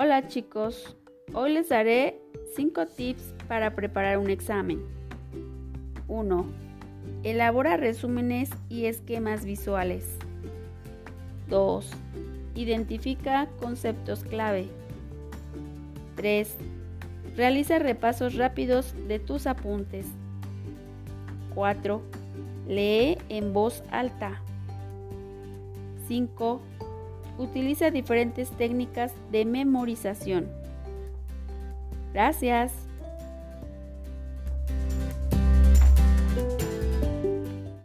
Hola chicos, hoy les daré 5 tips para preparar un examen. 1. Elabora resúmenes y esquemas visuales. 2. Identifica conceptos clave. 3. Realiza repasos rápidos de tus apuntes. 4. Lee en voz alta. 5. Utiliza diferentes técnicas de memorización. Gracias.